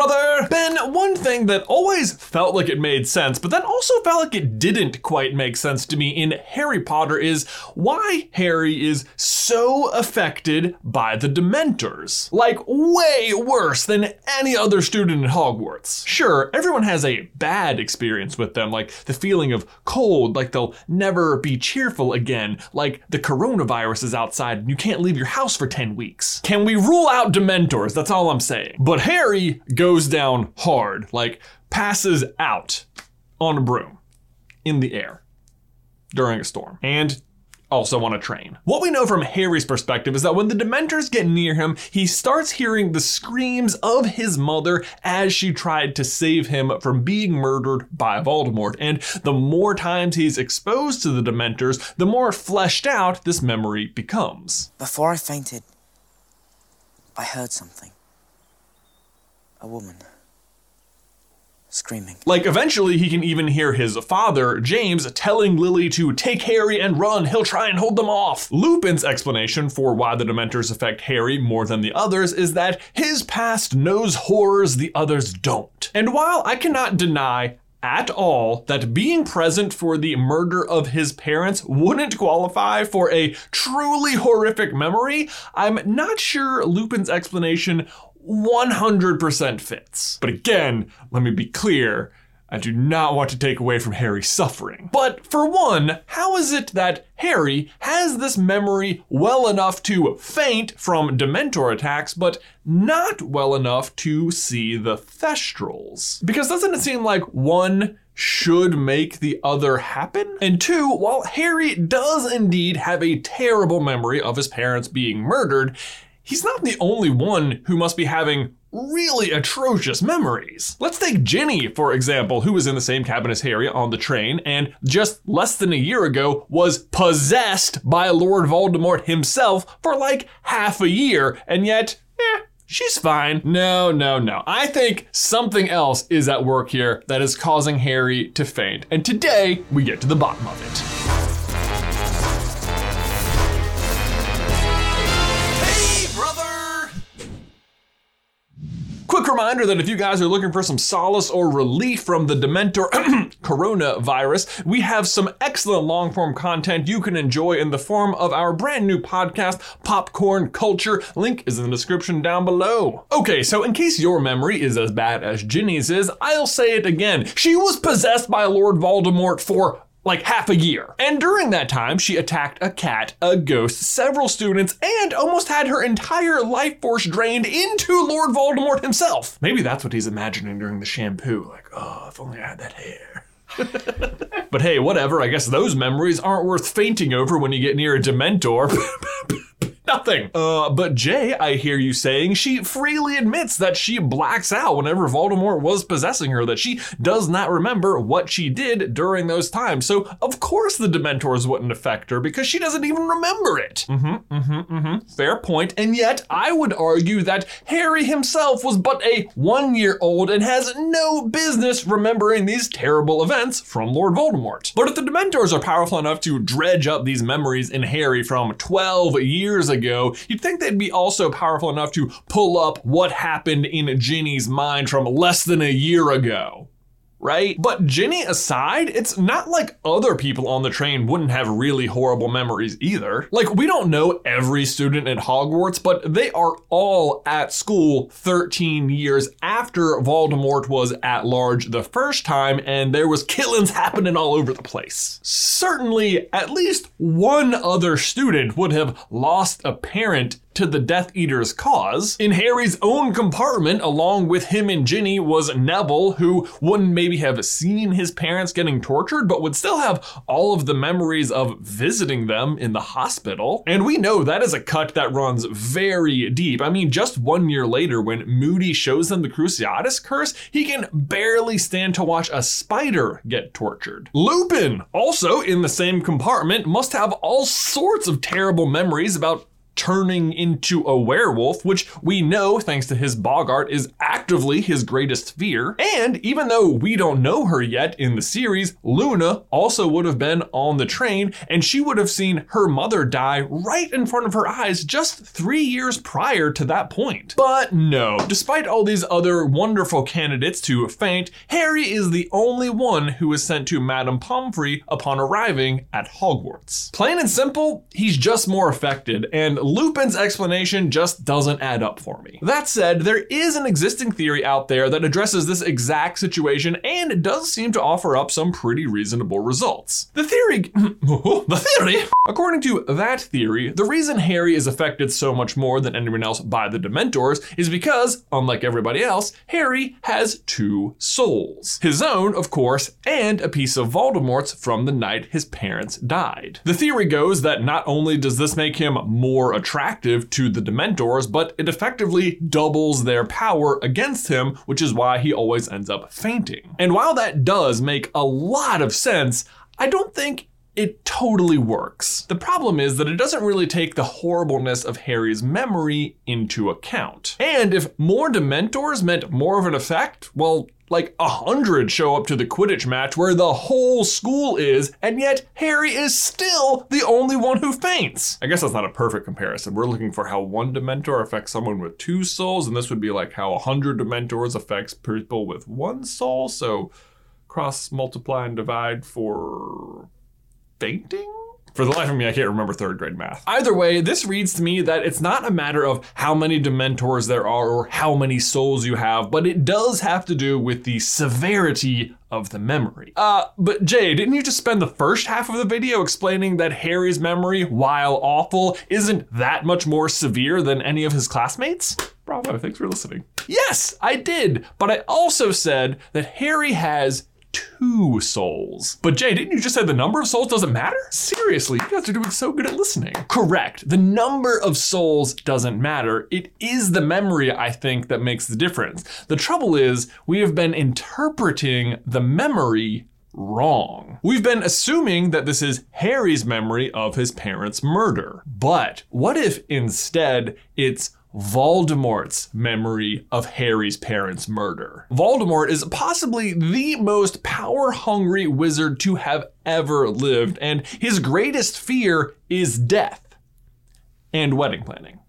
brother! Ben, one thing that always felt like it made sense, but then also felt like it didn't quite make sense to me in Harry Potter is why Harry is so affected by the Dementors. Like, way worse than any other student in Hogwarts. Sure, everyone has a bad experience with them, like the feeling of cold, like they'll never be cheerful again, like the coronavirus is outside and you can't leave your house for 10 weeks. Can we rule out Dementors? That's all I'm saying. But Harry goes down hard, like passes out on a broom in the air during a storm. And also on a train. What we know from Harry's perspective is that when the Dementors get near him, he starts hearing the screams of his mother as she tried to save him from being murdered by Voldemort. And the more times he's exposed to the Dementors, the more fleshed out this memory becomes. Before I fainted, I heard something. A woman. Screaming. Like, eventually, he can even hear his father, James, telling Lily to take Harry and run. He'll try and hold them off. Lupin's explanation for why the Dementors affect Harry more than the others is that his past knows horrors the others don't. And while I cannot deny at all that being present for the murder of his parents wouldn't qualify for a truly horrific memory, I'm not sure Lupin's explanation 100% fits. But again, let me be clear. I do not want to take away from Harry's suffering. But for one, how is it that Harry has this memory well enough to faint from Dementor attacks, but not well enough to see the Thestrals? Because doesn't it seem like one should make the other happen? And two, while Harry does indeed have a terrible memory of his parents being murdered, he's not the only one who must be having really atrocious memories. Let's take Ginny, for example, who was in the same cabin as Harry on the train and just less than a year ago was possessed by Lord Voldemort himself for like half a year, and yet, eh, she's fine. No, no, no. I think something else is at work here that is causing Harry to faint. And today, we get to the bottom of it. Quick reminder that if you guys are looking for some solace or relief from the Dementor coronavirus, we have some excellent long form content you can enjoy in the form of our brand new podcast, Popcorn Culture. Link is in the description down below. Okay, so in case your memory is as bad as Ginny's is, I'll say it again. She was possessed by Lord Voldemort for like half a year. And during that time, she attacked a cat, a ghost, several students, and almost had her entire life force drained into Lord Voldemort himself. Maybe that's what he's imagining during the shampoo. Like, oh, if only I had that hair. but hey, whatever. I guess those memories aren't worth fainting over when you get near a Dementor. Nothing. Uh, but Jay, I hear you saying she freely admits that she blacks out whenever Voldemort was possessing her, that she does not remember what she did during those times. So, of course, the Dementors wouldn't affect her because she doesn't even remember it. Mm-hmm, mm-hmm, mm-hmm. Fair point. And yet, I would argue that Harry himself was but a one year old and has no business remembering these terrible events from Lord Voldemort. But if the Dementors are powerful enough to dredge up these memories in Harry from 12 years ago, you'd think they'd be also powerful enough to pull up what happened in Ginny's mind from less than a year ago right? But Ginny aside, it's not like other people on the train wouldn't have really horrible memories either. Like, we don't know every student at Hogwarts, but they are all at school 13 years after Voldemort was at large the first time, and there was killings happening all over the place. Certainly, at least one other student would have lost a parent to the Death Eater's cause. In Harry's own compartment, along with him and Ginny, was Neville, who wouldn't maybe have seen his parents getting tortured, but would still have all of the memories of visiting them in the hospital. And we know that is a cut that runs very deep. I mean, just one year later, when Moody shows them the Cruciatus curse, he can barely stand to watch a spider get tortured. Lupin, also in the same compartment, must have all sorts of terrible memories about turning into a werewolf, which we know, thanks to his Boggart, is actively his greatest fear. And even though we don't know her yet in the series, Luna also would have been on the train and she would have seen her mother die right in front of her eyes just three years prior to that point. But no, despite all these other wonderful candidates to faint, Harry is the only one who is sent to Madame Pomfrey upon arriving at Hogwarts. Plain and simple, he's just more affected, and Lupin's explanation just doesn't add up for me. That said, there is an existing theory out there that addresses this exact situation and it does seem to offer up some pretty reasonable results. The theory, the theory, according to that theory, the reason Harry is affected so much more than anyone else by the Dementors is because, unlike everybody else, Harry has two souls. His own, of course, and a piece of Voldemort's from the night his parents died. The theory goes that not only does this make him more attractive to the Dementors, but it effectively doubles their power against him, which is why he always ends up fainting. And while that does make a lot of sense, I don't think it totally works. The problem is that it doesn't really take the horribleness of Harry's memory into account. And if more Dementors meant more of an effect, well, like a hundred show up to the Quidditch match where the whole school is, and yet Harry is still the only one who faints. I guess that's not a perfect comparison. We're looking for how one Dementor affects someone with two souls, and this would be like how a hundred Dementors affects people with one soul. So cross multiply and divide for fainting? For the life of me, I can't remember third grade math. Either way, this reads to me that it's not a matter of how many Dementors there are or how many souls you have, but it does have to do with the severity of the memory. Uh, but Jay, didn't you just spend the first half of the video explaining that Harry's memory, while awful, isn't that much more severe than any of his classmates? Bravo, thanks for listening. Yes, I did, but I also said that Harry has two souls. But Jay, didn't you just say the number of souls doesn't matter? Seriously, you guys are doing so good at listening. Correct. The number of souls doesn't matter. It is the memory, I think, that makes the difference. The trouble is, we have been interpreting the memory wrong. We've been assuming that this is Harry's memory of his parents' murder. But what if instead it's Voldemort's memory of Harry's parents' murder. Voldemort is possibly the most power hungry wizard to have ever lived, and his greatest fear is death and wedding planning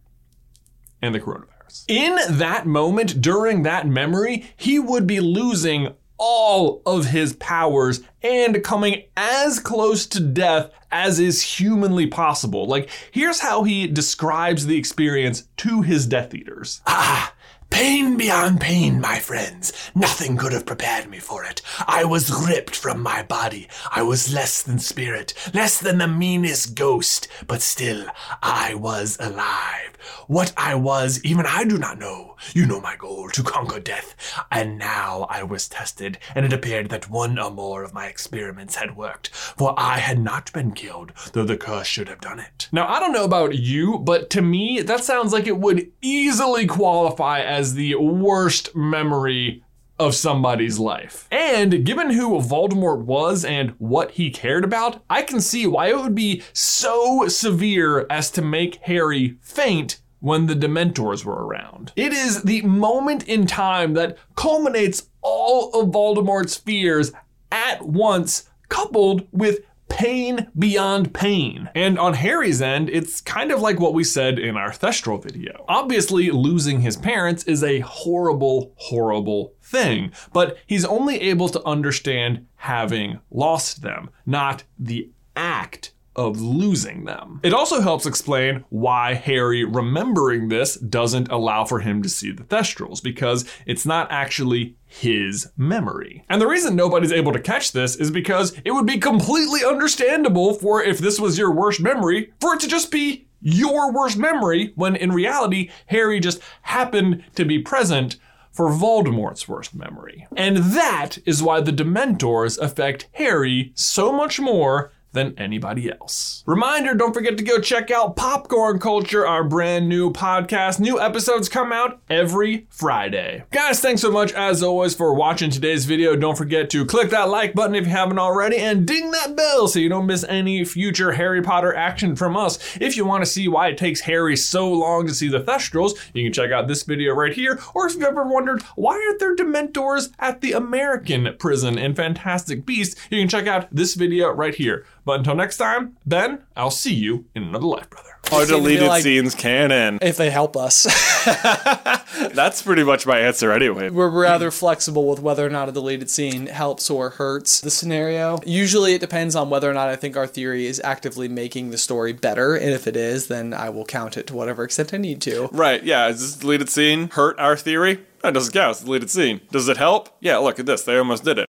and the coronavirus. In that moment, during that memory, he would be losing all of his powers and coming as close to death as is humanly possible. Like, here's how he describes the experience to his Death Eaters. Ah, Pain beyond pain, my friends. Nothing could have prepared me for it. I was ripped from my body. I was less than spirit, less than the meanest ghost, but still, I was alive. What I was, even I do not know. You know my goal, to conquer death. And now I was tested, and it appeared that one or more of my experiments had worked, for I had not been killed, though the curse should have done it. Now, I don't know about you, but to me, that sounds like it would easily qualify as the worst memory of somebody's life. And given who Voldemort was and what he cared about, I can see why it would be so severe as to make Harry faint when the Dementors were around. It is the moment in time that culminates all of Voldemort's fears at once, coupled with pain beyond pain. And on Harry's end, it's kind of like what we said in our Thestral video. Obviously, losing his parents is a horrible, horrible thing, but he's only able to understand having lost them, not the act of losing them. It also helps explain why Harry remembering this doesn't allow for him to see the Thestrals, because it's not actually his memory. And the reason nobody's able to catch this is because it would be completely understandable for if this was your worst memory, for it to just be your worst memory, when in reality, Harry just happened to be present for Voldemort's worst memory. And that is why the Dementors affect Harry so much more than anybody else. Reminder don't forget to go check out Popcorn Culture, our brand new podcast. New episodes come out every Friday. Guys, thanks so much as always for watching today's video. Don't forget to click that like button if you haven't already and ding that bell so you don't miss any future Harry Potter action from us. If you want to see why it takes Harry so long to see the Thestrals, you can check out this video right here. Or if you've ever wondered why aren't there Dementors at the American prison in Fantastic Beasts, you can check out this video right here. But until next time, Ben, I'll see you in another life, brother. Are seem to be deleted like- scenes canon? If they help us, That's pretty much my answer anyway. we're rather flexible with whether or not a deleted scene helps or hurts the scenario. Usually, it depends on whether or not I think our theory is actively making the story better, and if it is, then I will count it to whatever extent I need to. Right, yeah, is this deleted scene hurt our theory? That doesn't count, it's a deleted scene. Does it help? Yeah, look at this, they almost did it.